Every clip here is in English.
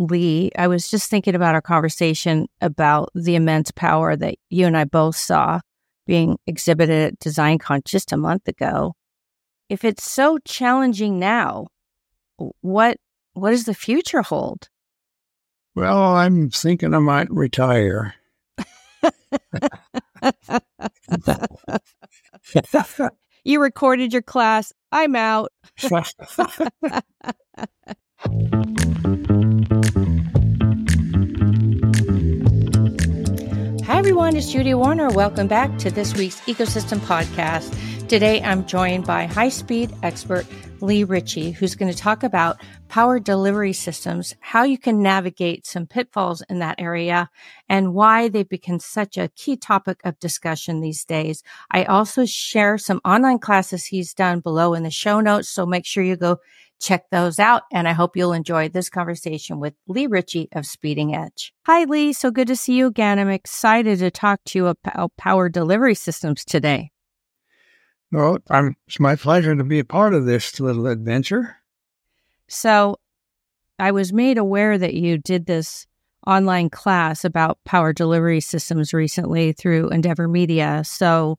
Lee, I was just thinking about our conversation about the immense power that you and I both saw being exhibited at DesignCon just a month ago. If it's so challenging now, what what does the future hold? Well, I'm thinking I might retire. you recorded your class. I'm out. everyone. It's Judy Warner. Welcome back to this week's Ecosystem Podcast. Today, I'm joined by high speed expert Lee Ritchey, who's going to talk about power delivery systems, how you can navigate some pitfalls in that area, and why they've become such a key topic of discussion these days. I also share some online classes he's done below in the show notes, so make sure you go check those out. And I hope you'll enjoy this conversation with Lee Ritchey of Speeding Edge. Hi, Lee. So good to see you again. I'm excited to talk to you about power delivery systems today. Well, I'm, it's my pleasure to be a part of this little adventure. So I was made aware that you did this online class about power delivery systems recently through Endeavor Media. So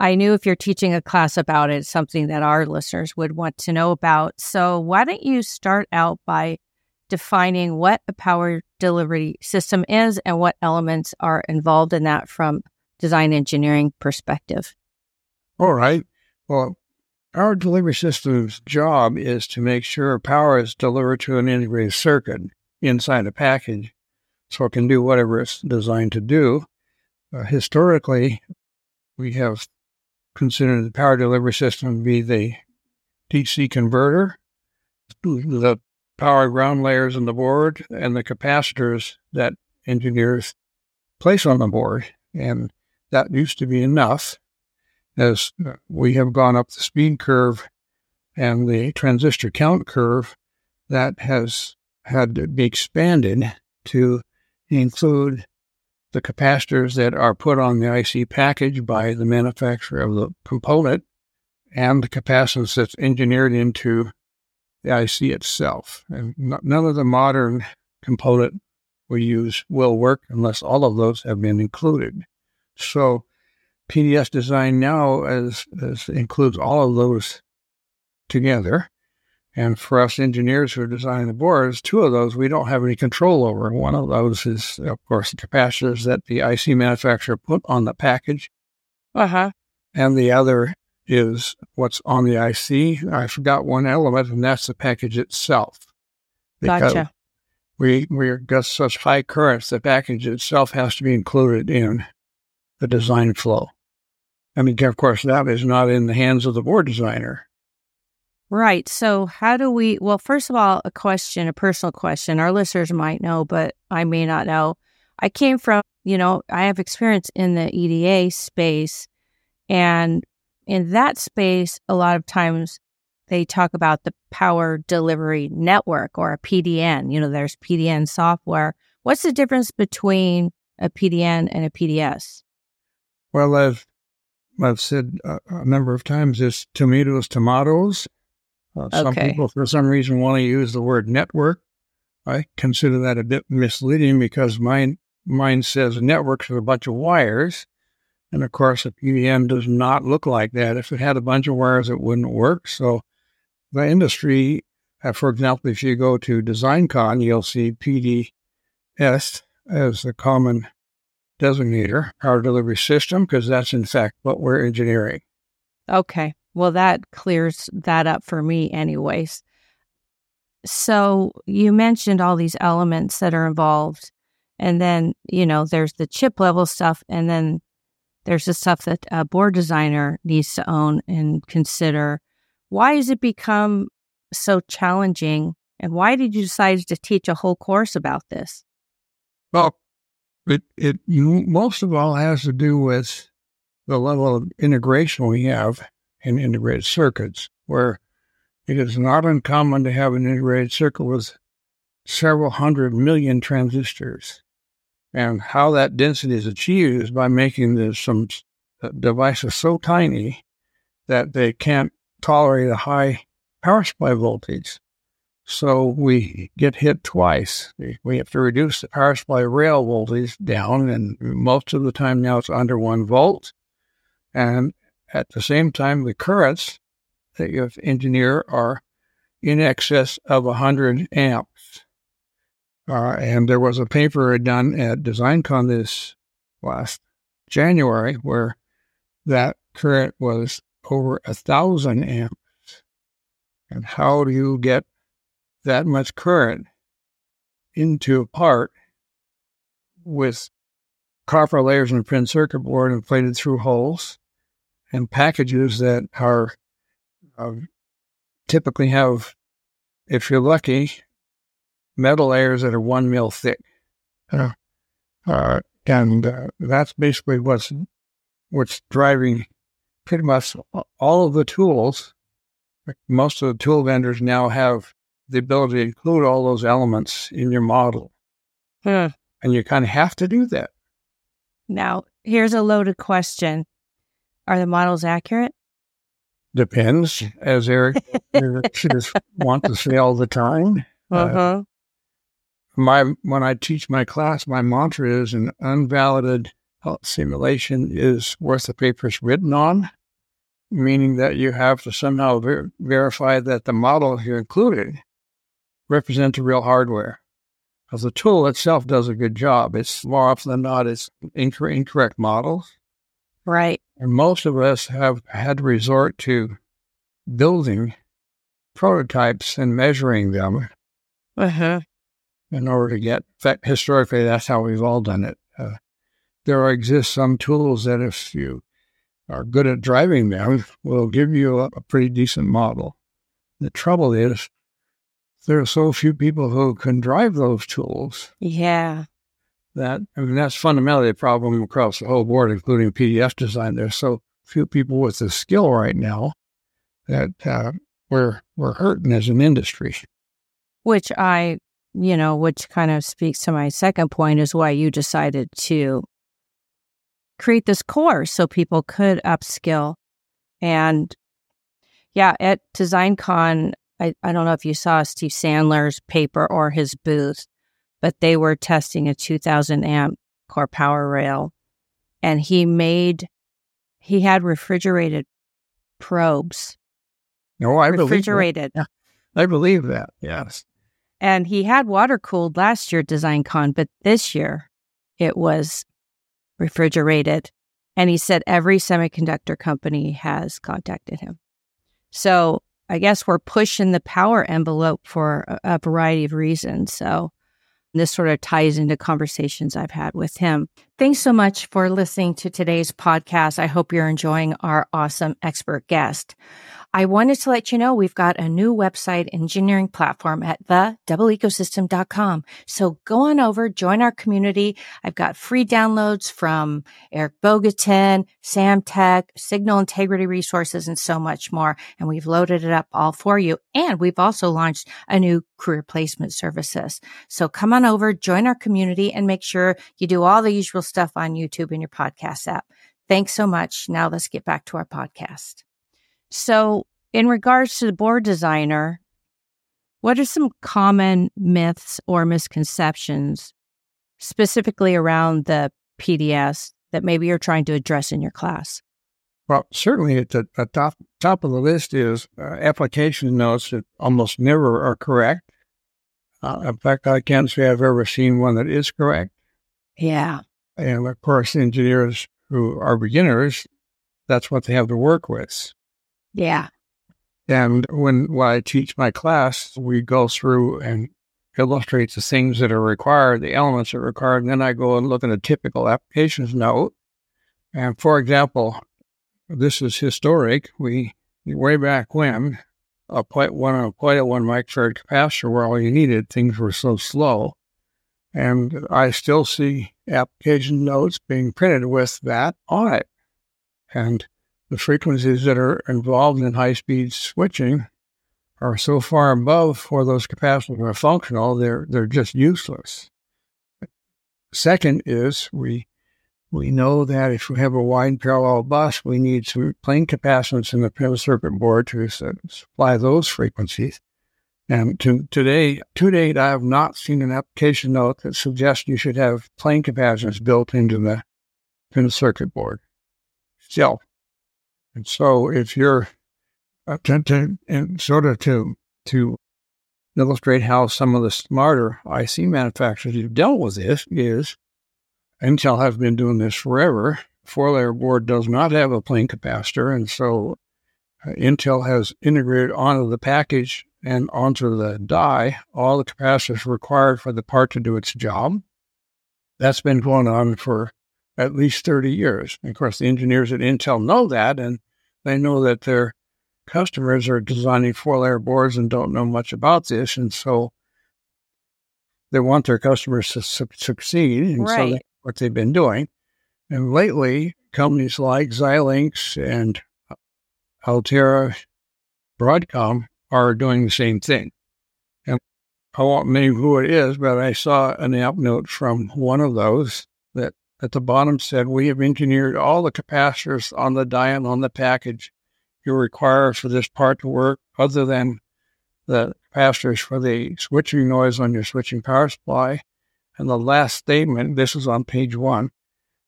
I knew if you're teaching a class about it, something that our listeners would want to know about. So, why don't you start out by defining what a power delivery system is and what elements are involved in that from design engineering perspective? All right. Well, our delivery system's job is to make sure power is delivered to an integrated circuit inside a package so it can do whatever it's designed to do. Uh, historically, we have consider the power delivery system to be the DC converter, the power ground layers on the board, and the capacitors that engineers place on the board. And that used to be enough. As uh, we have gone up the speed curve and the transistor count curve, that has had to be expanded to include the capacitors that are put on the IC package by the manufacturer of the component and the capacitance that's engineered into the IC itself. And none of the modern component we use will work unless all of those have been included. So PDS design now is, is includes all of those together. And for us engineers who are designing the boards, two of those we don't have any control over. One of those is, of course, the capacitors that the IC manufacturer put on the package. Uh huh. And the other is what's on the IC. I forgot one element, and that's the package itself. Gotcha. We we got such high currents, the package itself has to be included in the design flow. I mean, of course, that is not in the hands of the board designer. Right. So, how do we? Well, first of all, a question, a personal question. Our listeners might know, but I may not know. I came from, you know, I have experience in the EDA space. And in that space, a lot of times they talk about the power delivery network or a PDN. You know, there's PDN software. What's the difference between a PDN and a PDS? Well, I've I've said a, a number of times, it's tomatoes, tomatoes. Uh, some okay. people, for some reason, want to use the word network. I consider that a bit misleading because mine mine says networks are a bunch of wires, and of course, a PDN does not look like that. If it had a bunch of wires, it wouldn't work. So, the industry, uh, for example, if you go to DesignCon, you'll see PDS as the common designator, power delivery system, because that's in fact what we're engineering. Okay. Well, that clears that up for me, anyways. So you mentioned all these elements that are involved. And then, you know, there's the chip level stuff. And then there's the stuff that a board designer needs to own and consider. Why has it become so challenging? And why did you decide to teach a whole course about this? Well, it, it most of all has to do with the level of integration we have in integrated circuits, where it is not uncommon to have an integrated circuit with several hundred million transistors. And how that density is achieved is by making the, some uh, devices so tiny that they can't tolerate a high power supply voltage. So we get hit twice. We have to reduce the power supply rail voltage down, and most of the time now it's under one volt. And at the same time, the currents that you engineer are in excess of 100 amps. Uh, and there was a paper done at DesignCon this last January where that current was over a thousand amps. And how do you get that much current into a part with copper layers in a printed circuit board and plated through holes and packages that are uh, typically have, if you're lucky, metal layers that are one mil thick. Uh, uh, and uh, that's basically what's what's driving pretty much all of the tools. Most of the tool vendors now have the ability to include all those elements in your model. Hmm. And you kind of have to do that. Now, here's a loaded question Are the models accurate? Depends, as Eric, just want to say all the time. Uh-huh. Uh, my when I teach my class, my mantra is an unvalidated simulation is worth the paper it's written on, meaning that you have to somehow ver- verify that the model you included represents the real hardware. Because the tool itself does a good job. It's more often than not, it's inc- incorrect models. Right. And most of us have had to resort to building prototypes and measuring them uh-huh. in order to get, in fact, historically, that's how we've all done it. Uh, there exist some tools that if you are good at driving them will give you a, a pretty decent model. The trouble is there are so few people who can drive those tools. Yeah. That I mean that's fundamentally a problem across the whole board, including PDS design. There's so few people with the skill right now that uh, we're we're hurting as an industry. Which I, you know, which kind of speaks to my second point is why you decided to create this course so people could upskill. And yeah, at DesignCon, I, I don't know if you saw Steve Sandler's paper or his booth, but they were testing a 2000 amp core power rail. And he made, he had refrigerated probes. No, I refrigerated. believe. Yeah, I believe that. Yes. And he had water cooled last year DesignCon, but this year it was refrigerated. And he said every semiconductor company has contacted him. So I guess we're pushing the power envelope for a, a variety of reasons. So this sort of ties into conversations I've had with him. Thanks so much for listening to today's podcast. I hope you're enjoying our awesome expert guest. I wanted to let you know we've got a new website engineering platform at thedoubleecosystem.com. So go on over, join our community. I've got free downloads from Eric Bogatin, Samtec, Signal Integrity Resources, and so much more. And we've loaded it up all for you. And we've also launched a new career placement services. So come on over, join our community and make sure you do all the usual stuff on YouTube and your podcast app. Thanks so much. Now let's get back to our podcast. So, in regards to the board designer, what are some common myths or misconceptions specifically around the PDS that maybe you're trying to address in your class? Well, certainly at the at top top of the list is uh, application notes that almost never are correct. Uh, in fact, I can't say I've ever seen one that is correct. Yeah. And of course, engineers who are beginners, that's what they have to work with. Yeah. And when, when I teach my class, we go through and illustrate the things that are required, the elements that are required, and then I go and look at a typical applications note. And for example, this is historic. We way back when a one a point one microfarad capacitor where all you needed, things were so slow. And I still see application notes being printed with that on it. And the frequencies that are involved in high speed switching are so far above for those capacitors are functional, they're they're just useless. Second is we we know that if we have a wide parallel bus, we need some plain capacitance in the printed circuit board to supply those frequencies. And to today, to date, I have not seen an application note that suggests you should have plane capacitors built into the, the circuit board. Still. And so if you're to, and sort of to to illustrate how some of the smarter IC manufacturers have dealt with this is Intel has been doing this forever. Four layer board does not have a plane capacitor, and so uh, Intel has integrated onto the package and onto the die all the capacitors required for the part to do its job. That's been going on for at least 30 years. And of course, the engineers at Intel know that, and they know that their customers are designing four layer boards and don't know much about this. And so they want their customers to su- succeed. And right. so that's what they've been doing. And lately, companies like Xilinx and Altera, Broadcom are doing the same thing. And I won't name who it is, but I saw an app note from one of those that at the bottom said, We have engineered all the capacitors on the die and on the package you require for this part to work, other than the capacitors for the switching noise on your switching power supply. And the last statement, this is on page one,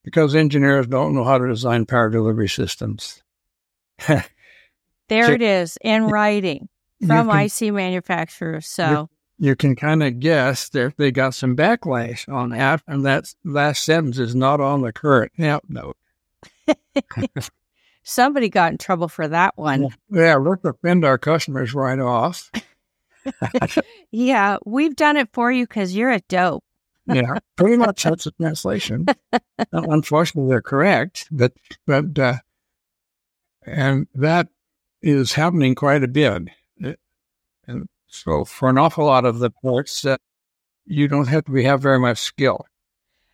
because engineers don't know how to design power delivery systems. there So- it is in writing from can- IC manufacturers. So, you can kind of guess that they got some backlash on that, and that last sentence is not on the current app note. somebody got in trouble for that one. Yeah, let's offend our customers right off. Yeah, we've done it for you because you're a dope. Yeah, pretty much that's the translation. Unfortunately, they're correct, but but uh, and that is happening quite a bit. It- and so, for an awful lot of the parts, that you don't have to have very much skill.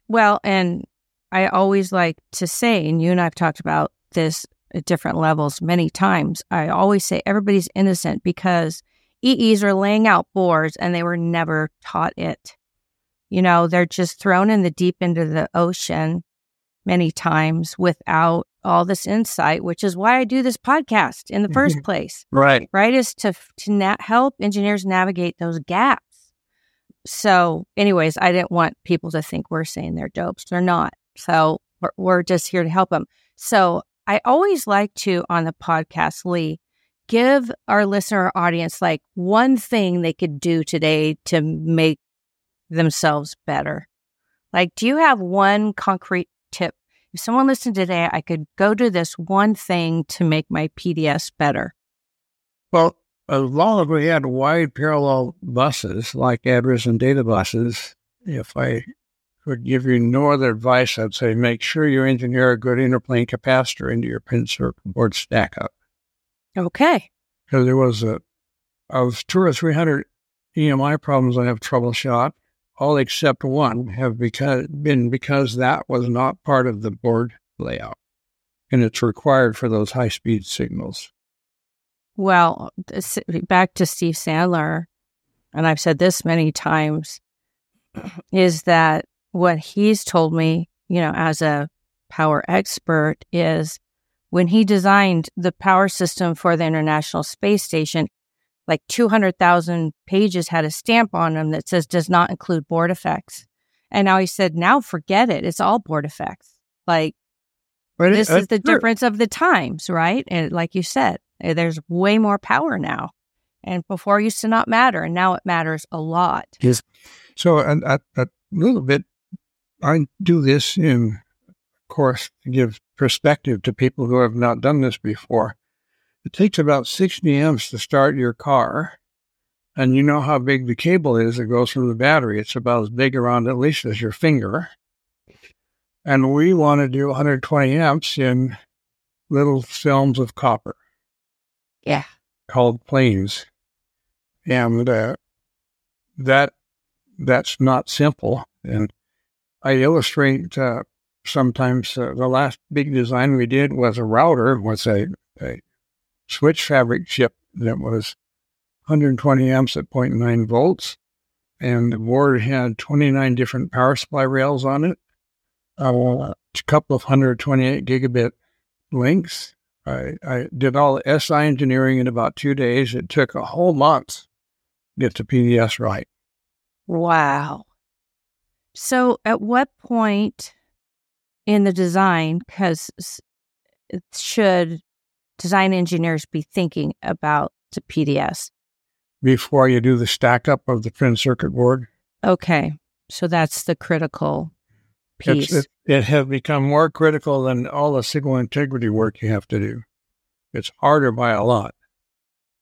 Well, and I always like to say, and you and I've talked about this at different levels many times. I always say everybody's innocent because EEs are laying out boards and they were never taught it. You know, they're just thrown in the deep of the ocean many times without all this insight, which is why I do this podcast in the first place Right. right? Is to to na- help engineers navigate those gaps. So, anyways, I didn't want people to think we're saying they're dopes. They're not. So we're, we're just here to help them. So I always like to on the podcast, Lee, give our listener audience like one thing they could do today to make themselves better. Like, do you have one concrete tip? If someone listened today, I could go do this one thing to make my PDS better. Well, as long as we had wide parallel buses like address and data buses, if I could give you no other advice, I'd say make sure you engineer a good interplane capacitor into your pin circuit board stack up. Okay. Because there was a, of two or three hundred EMI problems I have troubleshot, all except one have because, been because that was not part of the board layout. And it's required for those high speed signals. Well, back to Steve Sandler, and I've said this many times, is that what he's told me, you know, as a power expert, is when he designed the power system for the International Space Station, like 200,000 pages had a stamp on them that says does not include board effects. And now he said, now forget it. It's all board effects. Like, it- this is the difference of the times, right? And like you said, eh, there's way more power now. And before it used to not matter, and now it matters a lot. Yes. So a, a, a little bit, I do this in of course to give perspective to people who have not done this before. It takes about 60 amps to start your car. And you know how big the cable is that goes from the battery. It's about as big around at least as your finger. And we want to do 120 amps in little films of copper Yeah. called planes. And uh, that that's not simple. And I illustrate uh, sometimes uh, the last big design we did was a router with a, a switch fabric chip that was 120 amps at 0.9 volts. And the board had 29 different power supply rails on it, uh, a couple of 128 gigabit links. I, I did all the SI engineering in about two days. It took a whole month to get the PDS right. Wow. So, at what point in the design, because it should design engineers be thinking about the PDS? Before you do the stack up of the printed circuit board. Okay. So that's the critical piece. It, it has become more critical than all the signal integrity work you have to do. It's harder by a lot.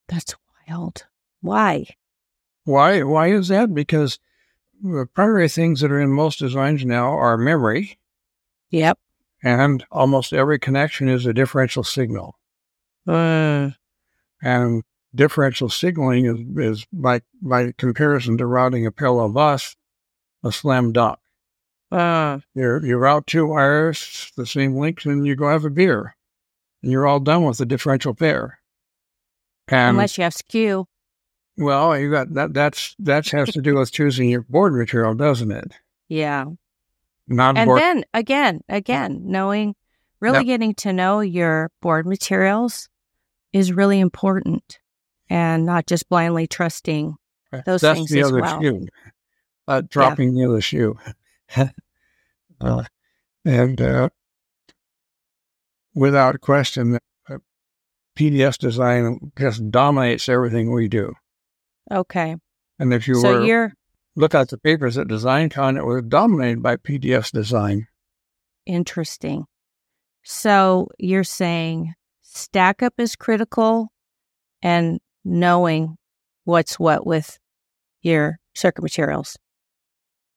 That's wild. Why? Why? Why is that? Because the primary things that are in most designs now are memory. Yep. And almost every connection is a differential signal. Uh, and differential signaling is, is by, by comparison to routing a parallel bus, a slam dunk. uh, You you route two wires, the same length, and you go have a beer, and you're all done with the differential pair. And unless you have skew. well, you got that. That's that has to do with choosing your board material, doesn't it? Yeah. Not And board. then again, again, knowing, really Yep. getting to know your board materials is really important and not just blindly trusting. those that's things the as other well. shoe. Uh, dropping the other shoe. uh, and uh, without question, uh, PDS design just dominates everything we do. Okay. And if you so were you're look at the papers at DesignCon, it was dominated by PDS design. interesting. So you're saying stack up is critical and knowing what's what with your circuit materials.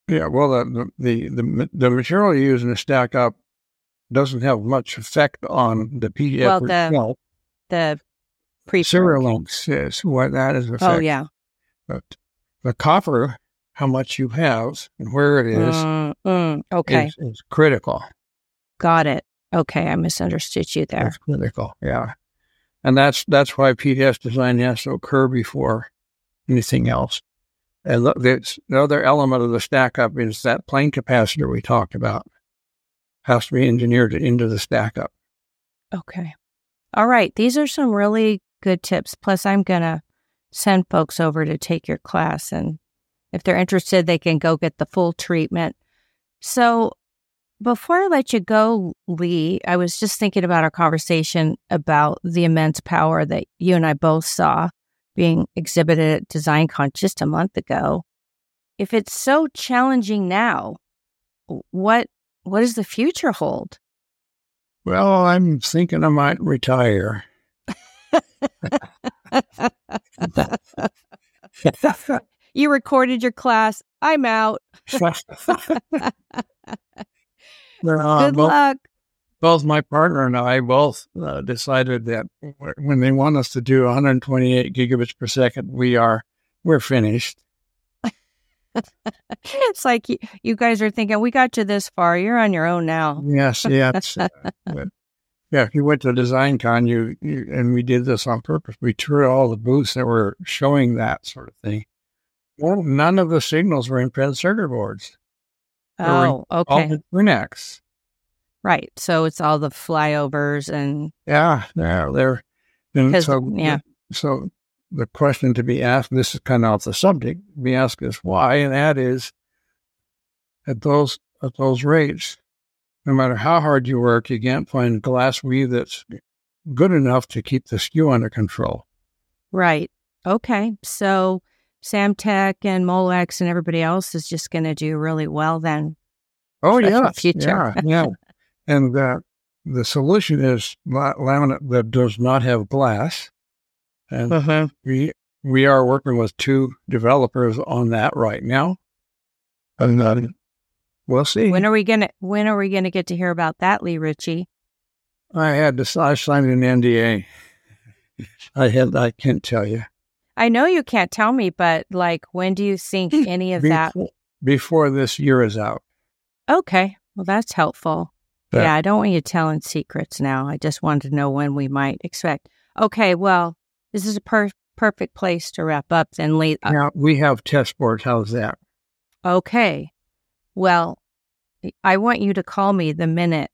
Yeah, well, the the the, the material you use in a stack up doesn't have much effect on the PDS Well, the itself. The pre Serial links is what that is. Effect. Oh yeah. But the copper, how much you have and where it is, Mm, mm, okay. is, is critical. Got it. Okay, I misunderstood you there. That's critical. Yeah, and that's that's why PDS design has to occur before anything else. And look, the, the other element of the stack up is that plane capacitor we talked about has to be engineered into the stack up. Okay. All right. These are some really good tips. Plus, I'm going to send folks over to take your class. And if they're interested, they can go get the full treatment. So, before I let you go, Lee, I was just thinking about our conversation about the immense power that you and I both saw being exhibited at DesignCon just a month ago. If it's so challenging now, what what does the future hold? Well, I'm thinking I might retire. you recorded your class. I'm out. Uh, Good both, luck. both my partner and I both uh, decided that when they want us to do 128 gigabits per second, we are we're finished. it's like you, you guys are thinking, we got you this far. You're on your own now. Yes, yes. uh, but, yeah, if you went to DesignCon, you, you and we did this on purpose. We toured all the booths that were showing that sort of thing. Well, none of the signals were in printed circuit boards. Oh, All okay. the Twinax. Right. So it's all the flyovers and Yeah, yeah, they're and so yeah. So the question to be asked, this is kind of off the subject, be asked is why, and that is at those at those rates, no matter how hard you work, you can't find glass weave that's good enough to keep the skew under control. right. Okay. So Samtec and Molex and everybody else is just going to do really well then. Oh That's the yeah, future. yeah, yeah. and uh, the solution is laminate that does not have glass, and Uh-huh. we we are working with two developers on that right now, and uh, we'll see. When are we gonna When are we gonna get to hear about that, Lee Ritchey? I had to I signed an NDA. I had I can't tell you I know you can't tell me, but like, when do you think any of that? before, before this year is out. Okay, well, that's helpful. Yeah. Yeah, I don't want you telling secrets now. I just wanted to know when we might expect. Okay, well, this is a per- perfect place to wrap up. Then, Lee. Uh, Now we have test boards. How's that? Okay, well, I want you to call me the minute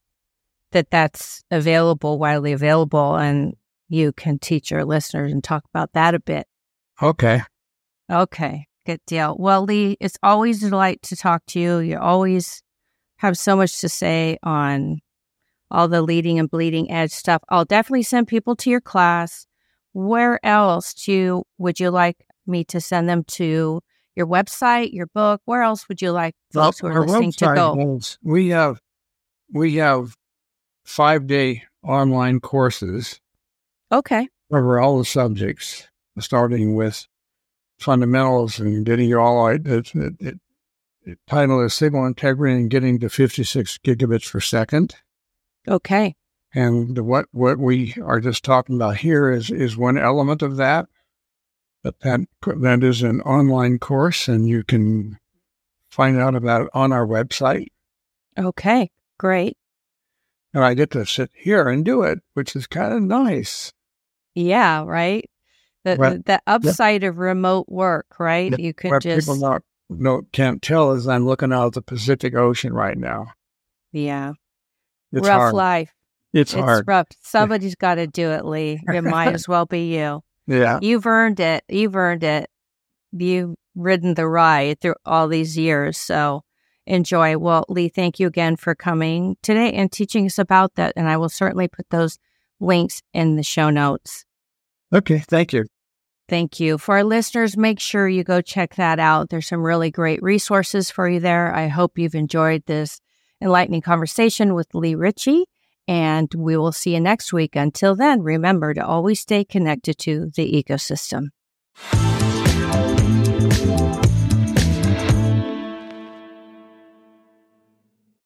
that that's available, widely available, and you can teach your listeners and talk about that a bit. Okay. Okay, good deal. Well, Lee, it's always a delight to talk to you. You always have so much to say on all the leading and bleeding edge stuff. I'll definitely send people to your class. Where else you, would you like me to send them to? Your website, your book. Where else would you like folks well, who are listening to go? Has, we have we have five day online courses. Okay. Cover all the subjects, starting with fundamentals and getting you all right. It, it, it, it title is signal integrity and getting to 56 gigabits per second. Okay. And what what we are just talking about here is is one element of that. But that that is an online course, and you can find out about it on our website. Okay, great. And I get to sit here and do it, which is kind of nice. Yeah, right. The the, the upside of remote work, right? You could Where just people not no can't tell is I'm looking out at the Pacific Ocean right now. Yeah, it's rough hard. life. It's, hard. it's hard. rough. Somebody's got to do it, Lee. It might as well be you. Yeah, you've earned it. You've earned it. You've ridden the ride through all these years. So enjoy. Well, Lee, thank you again for coming today and teaching us about that. And I will certainly put those links in the show notes. Okay, thank you. Thank you. For our listeners, make sure you go check that out. There's some really great resources for you there. I hope you've enjoyed this enlightening conversation with Lee Ritchey, and we will see you next week. Until then, remember to always stay connected to the ecosystem.